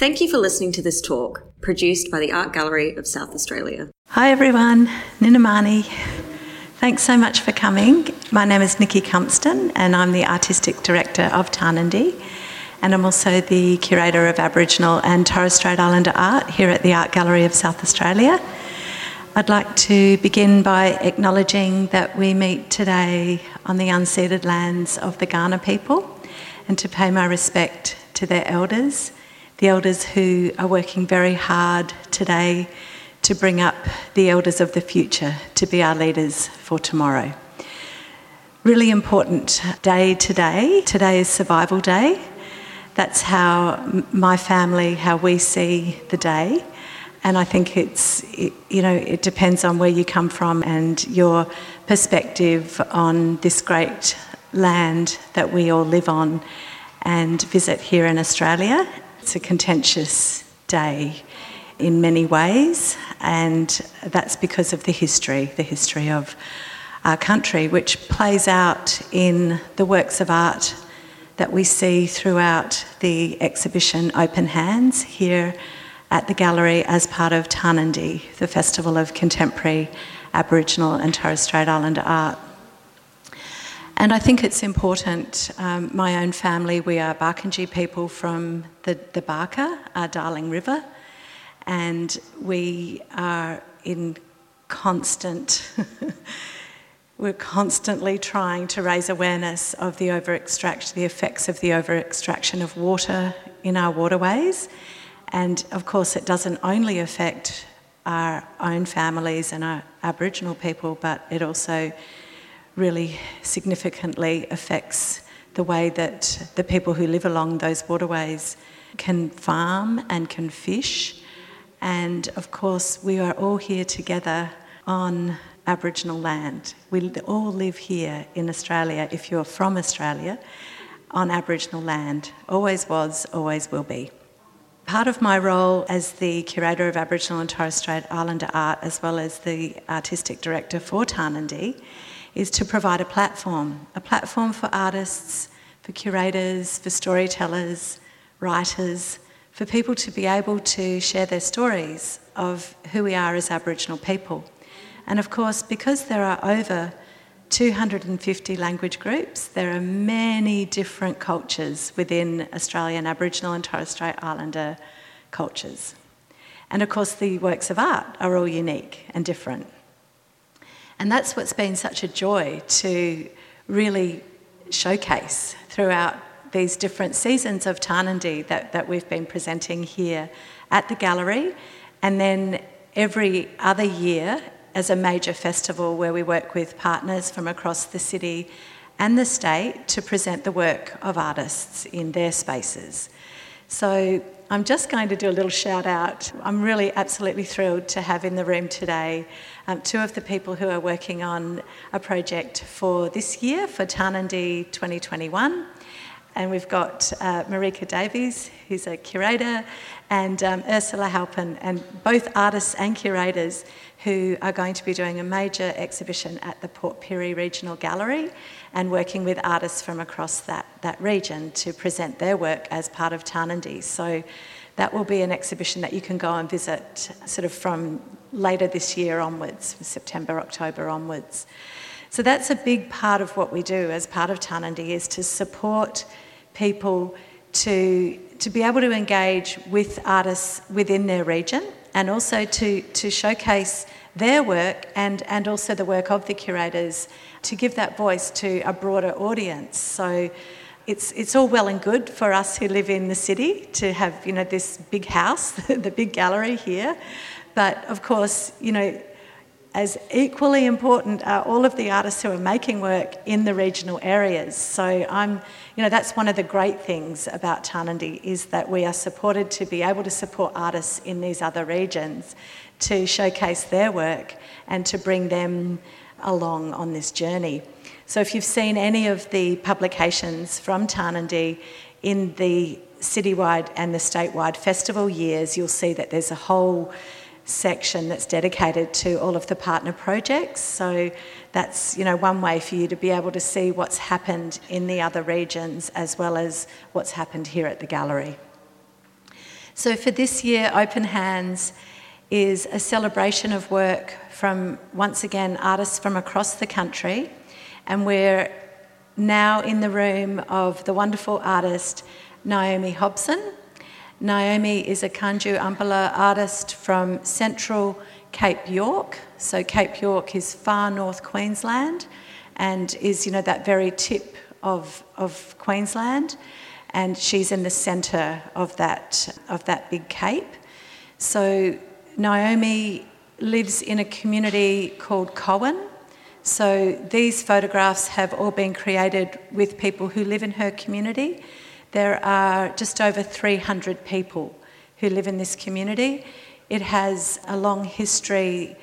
Thank you for listening to this talk, produced by the Art Gallery of South Australia. Hi everyone, Ninamani. Thanks so much for coming. My name is Nikki Cumpston and I'm the Artistic Director of Tarnanthi and I'm also the Curator of Aboriginal and Torres Strait Islander art here at the Art Gallery of South Australia. I'd like to begin by acknowledging that we meet today on the unceded lands of the Kaurna people and to pay my respect to their elders the elders who are working very hard today to bring up the elders of the future to be our leaders for tomorrow. Really important day today. Today is Survival Day. That's how my family, how we see the day. And I think it's, it, you know, it depends on where you come from and your perspective on this great land that we all live on and visit here in Australia it's a contentious day in many ways, and that's because of the history, the history of our country, which plays out in the works of art that we see throughout the exhibition Open Hands here at the gallery as part of Tarnanthi, the Festival of Contemporary Aboriginal and Torres Strait Islander Art. And I think it's important, um, my own family, we are Barkindji people from the, the Barka, our Darling River, and we are in constant, we're constantly trying to raise awareness of the over extraction, the effects of the over extraction of water in our waterways. And of course, it doesn't only affect our own families and our Aboriginal people, but it also really significantly affects the way that the people who live along those waterways can farm and can fish. And of course, we are all here together on Aboriginal land. We all live here in Australia, if you're from Australia, on Aboriginal land. Always was, always will be. Part of my role as the curator of Aboriginal and Torres Strait Islander art, as well as the artistic director for Tarnanthi, is to provide a platform, a platform for artists, for curators, for storytellers, writers, for people to be able to share their stories of who we are as Aboriginal people. And of course, because there are over 250 language groups, there are many different cultures within Australian Aboriginal and Torres Strait Islander cultures. And of course, the works of art are all unique and different. And that's what's been such a joy to really showcase throughout these different seasons of Tarnanthi that, that we've been presenting here at the gallery. And then every other year as a major festival where we work with partners from across the city and the state to present the work of artists in their spaces. So I'm just going to do a little shout out. I'm really absolutely thrilled to have in the room today um, two of the people who are working on a project for this year, for Tarnanthi 2021. And we've got uh, Marika Davies, who's a curator, and um, Ursula Halpin, and both artists and curators who are going to be doing a major exhibition at the Port Pirie Regional Gallery and working with artists from across that, that region to present their work as part of Tarnanthi. So that will be an exhibition that you can go and visit sort of from later this year onwards, September, October onwards. So that's a big part of what we do as part of Tarnanthi is to support people to, to be able to engage with artists within their region and also to, to showcase their work and, and also the work of the curators to give that voice to a broader audience. So it's, it's all well and good for us who live in the city to have, you know, this big house, the big gallery here. But of course, you know, as equally important are all of the artists who are making work in the regional areas. So I'm, you know, that's one of the great things about Tarnanthi is that we are supported to be able to support artists in these other regions to showcase their work and to bring them along on this journey. So if you've seen any of the publications from Tarnanthi in the citywide and the statewide festival years, you'll see that there's a whole section that's dedicated to all of the partner projects. So that's you know one way for you to be able to see what's happened in the other regions as well as what's happened here at the gallery. So for this year, Open Hands is a celebration of work from, once again, artists from across the country. And we're now in the room of the wonderful artist Naomi Hobson. Naomi is a Kaantju Umpila artist from central Cape York. So Cape York is far north Queensland and is, you know, that very tip of, of Queensland. And she's in the centre of that, of that big cape. So Naomi lives in a community called Coen. So these photographs have all been created with people who live in her community. There are just over 300 people who live in this community. It has a long history.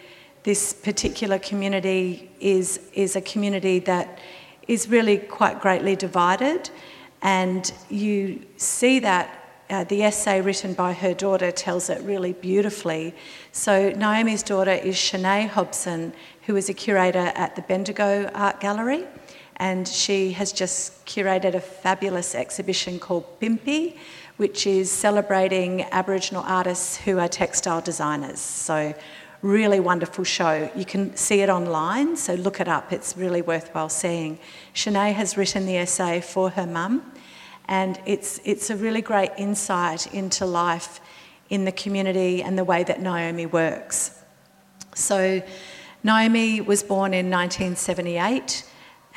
This particular community is, is a community that is really quite greatly divided, and you see that. Uh, the essay written by her daughter tells it really beautifully. So, Naomi's daughter is Shonae Hobson, who is a curator at the Bendigo Art Gallery and she has just curated a fabulous exhibition called Piinpi, which is celebrating Aboriginal artists who are textile designers. So, really wonderful show. You can see it online, so look it up. It's really worthwhile seeing. Shonae has written the essay for her mum, and it's, it's a really great insight into life in the community and the way that Naomi works. So, Naomi was born in 1978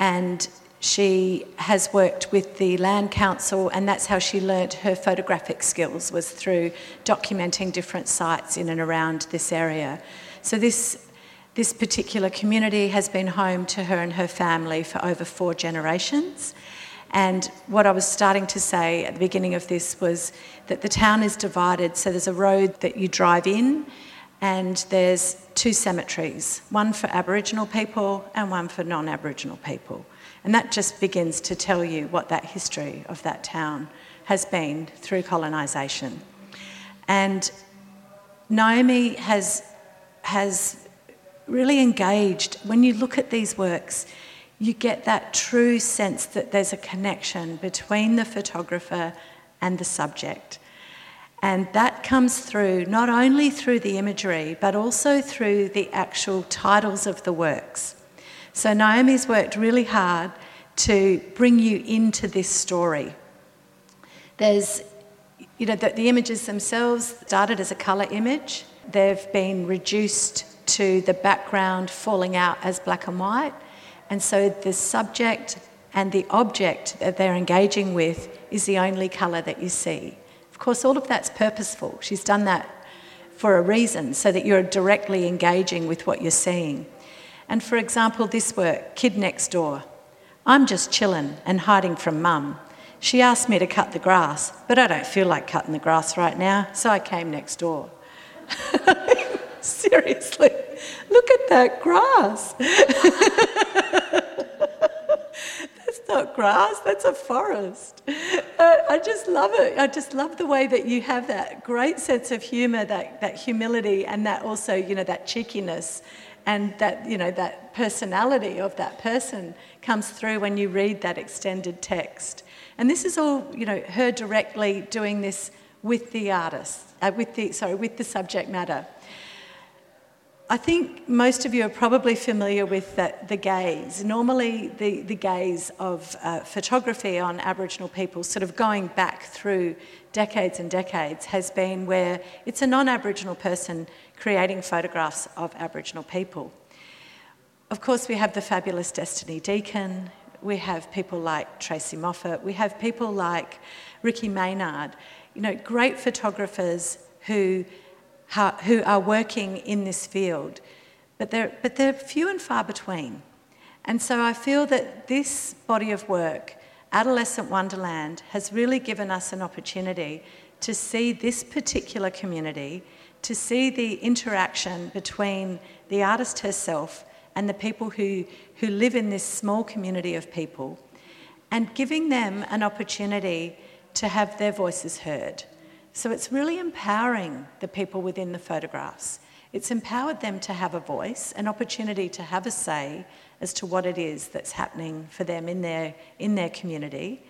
and she has worked with the Land Council, and that's how she learnt her photographic skills was through documenting different sites in and around this area. So this this particular community has been home to her and her family for over four generations. And what I was starting to say at the beginning of this was that the town is divided. So there's a road that you drive in, and there's two cemeteries one for Aboriginal people and one for non Aboriginal people. And that just begins to tell you what that history of that town has been through colonisation. And Naomi has, has really engaged. When you look at these works, you get that true sense that there's a connection between the photographer and the subject. And that comes through not only through the imagery, but also through the actual titles of the works. So Naomi's worked really hard to bring you into this story. There's, you know, the, the images themselves started as a colour image. They've been reduced to the background falling out as black and white. And so the subject and the object that they're engaging with is the only colour that you see course, all of that's purposeful. She's done that for a reason, so that you're directly engaging with what you're seeing. And for example, this work, Kid Next Door. I'm just chilling and hiding from mum. She asked me to cut the grass, but I don't feel like cutting the grass right now, so I came next door. Seriously, look at that grass. not grass, that's a forest. Uh, I just love it. I just love the way that you have that great sense of humour, that, that humility, and that also, you know, that cheekiness and that, you know, that personality of that person comes through when you read that extended text. And this is all, you know, her directly doing this with the artist, uh, with the, sorry, with the subject matter. I think most of you are probably familiar with the, the gaze. Normally, the, the gaze of uh, photography on Aboriginal people, sort of going back through decades and decades, has been where it's a non Aboriginal person creating photographs of Aboriginal people. Of course, we have the fabulous Destiny Deacon, we have people like Tracey Moffatt, we have people like Ricky Maynard, you know, great photographers who who are working in this field, but they're, but they're few and far between. And so I feel that this body of work, Adolescent Wonderland, has really given us an opportunity to see this particular community, to see the interaction between the artist herself and the people who, who live in this small community of people, and giving them an opportunity to have their voices heard. So it's really empowering the people within the photographs. It's empowered them to have a voice, an opportunity to have a say as to what it is that's happening for them in their, in their community.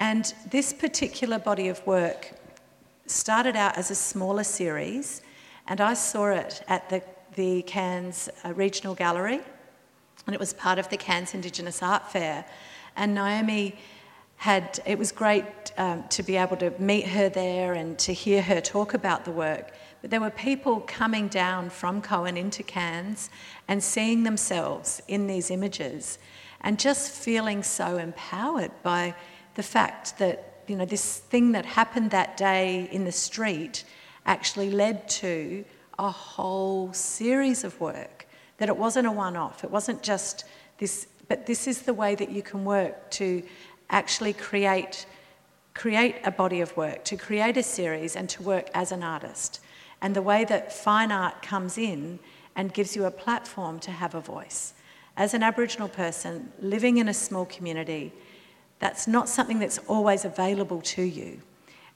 And this particular body of work started out as a smaller series, and I saw it at the, the Cairns uh, Regional Gallery, and it was part of the Cairns Indigenous Art Fair. And Naomi had, it was great um, to be able to meet her there and to hear her talk about the work. But there were people coming down from Coen into Cairns and seeing themselves in these images and just feeling so empowered by the fact that you know this thing that happened that day in the street actually led to a whole series of work that it wasn't a one-off it wasn't just this but this is the way that you can work to actually create create a body of work to create a series and to work as an artist and the way that fine art comes in and gives you a platform to have a voice as an Aboriginal person living in a small community, that's not something that's always available to you.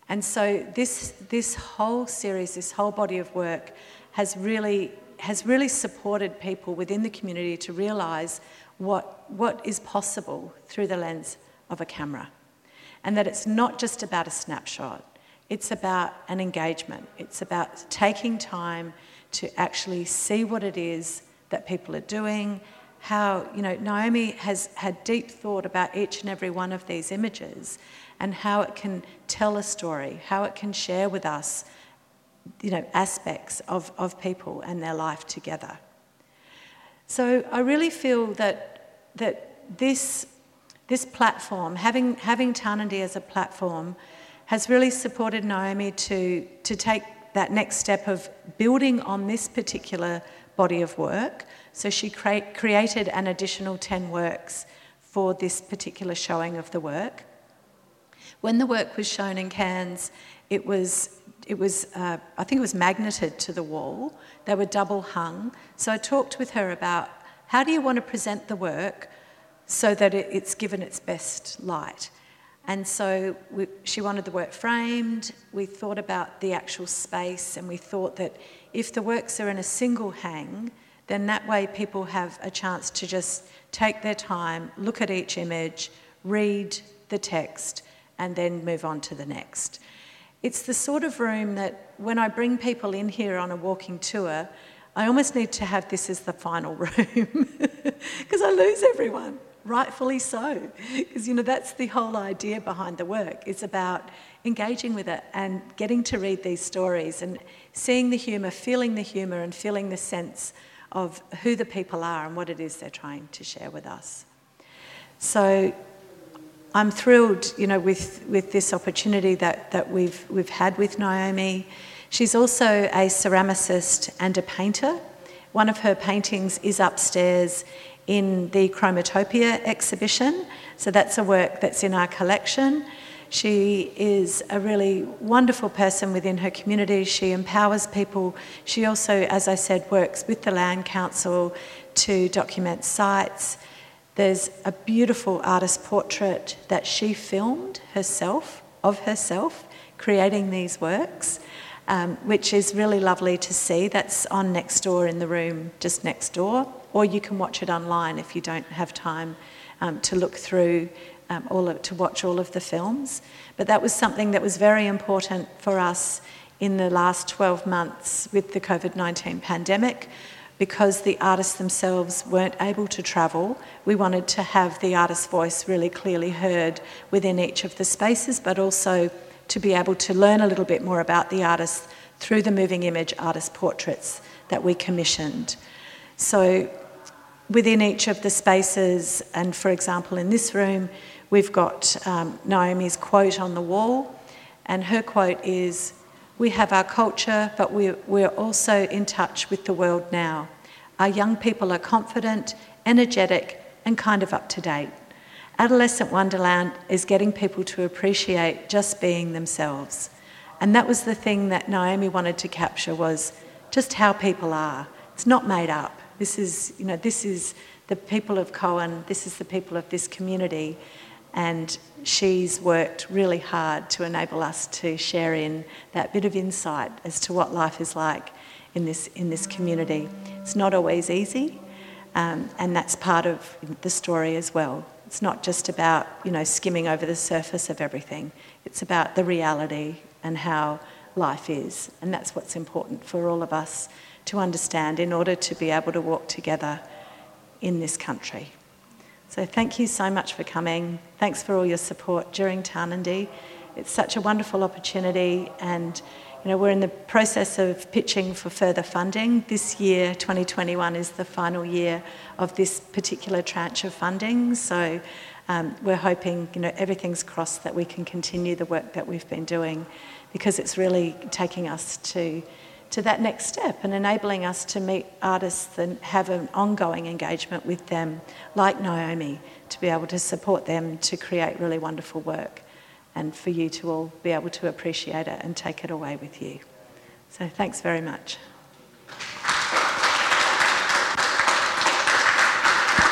And so this, this whole series, this whole body of work has really, has really supported people within the community to realise what, what is possible through the lens of a camera. And that it's not just about a snapshot, it's about an engagement. It's about taking time to actually see what it is that people are doing how, you know, Naomi has had deep thought about each and every one of these images and how it can tell a story, how it can share with us, you know, aspects of, of people and their life together. So I really feel that, that this, this platform, having, having Tarnanthi as a platform, has really supported Naomi to, to take that next step of building on this particular body of work. So she cre- created an additional 10 works for this particular showing of the work. When the work was shown in Cairns, it was, it was uh, I think it was magneted to the wall. They were double hung. So I talked with her about how do you want to present the work so that it, it's given its best light. And so we, she wanted the work framed. We thought about the actual space, and we thought that if the works are in a single hang, then that way people have a chance to just take their time, look at each image, read the text, and then move on to the next. It's the sort of room that when I bring people in here on a walking tour, I almost need to have this as the final room because I lose everyone rightfully so, because you know that's the whole idea behind the work. It's about engaging with it and getting to read these stories and seeing the humour, feeling the humour, and feeling the sense of who the people are and what it is they're trying to share with us. So I'm thrilled, you know, with, with this opportunity that, that we've, we've had with Naomi. She's also a ceramicist and a painter. One of her paintings is upstairs in the Chromatopia exhibition. So that's a work that's in our collection. She is a really wonderful person within her community. She empowers people. She also, as I said, works with the Land Council to document sites. There's a beautiful artist portrait that she filmed herself, of herself, creating these works, um, which is really lovely to see. That's on next door in the room, just next door or you can watch it online if you don't have time um, to look through um, all of, to watch all of the films. But that was something that was very important for us in the last 12 months with the COVID 19 pandemic. Because the artists themselves weren't able to travel, we wanted to have the artist's voice really clearly heard within each of the spaces, but also to be able to learn a little bit more about the artist through the moving image artist portraits that we commissioned. So within each of the spaces, and for example, in this room, we've got um, Naomi's quote on the wall, and her quote is We have our culture, but we're, we're also in touch with the world now. Our young people are confident, energetic, and kind of up to date. Adolescent Wonderland is getting people to appreciate just being themselves. And that was the thing that Naomi wanted to capture was just how people are. It's not made up. This is, you know, this is the people of Coen, this is the people of this community, and she's worked really hard to enable us to share in that bit of insight as to what life is like in this, in this community. It's not always easy, um, and that's part of the story as well. It's not just about, you know, skimming over the surface of everything. It's about the reality and how life is. And that's what's important for all of us to understand in order to be able to walk together in this country. So thank you so much for coming. Thanks for all your support during Tarnanthi. It's such a wonderful opportunity and you know, we're in the process of pitching for further funding. This year, 2021, is the final year of this particular tranche of funding. So um, we're hoping, you know, everything's crossed that we can continue the work that we've been doing because it's really taking us to to that next step and enabling us to meet artists and have an ongoing engagement with them, like Naomi, to be able to support them to create really wonderful work and for you to all be able to appreciate it and take it away with you. So thanks very much.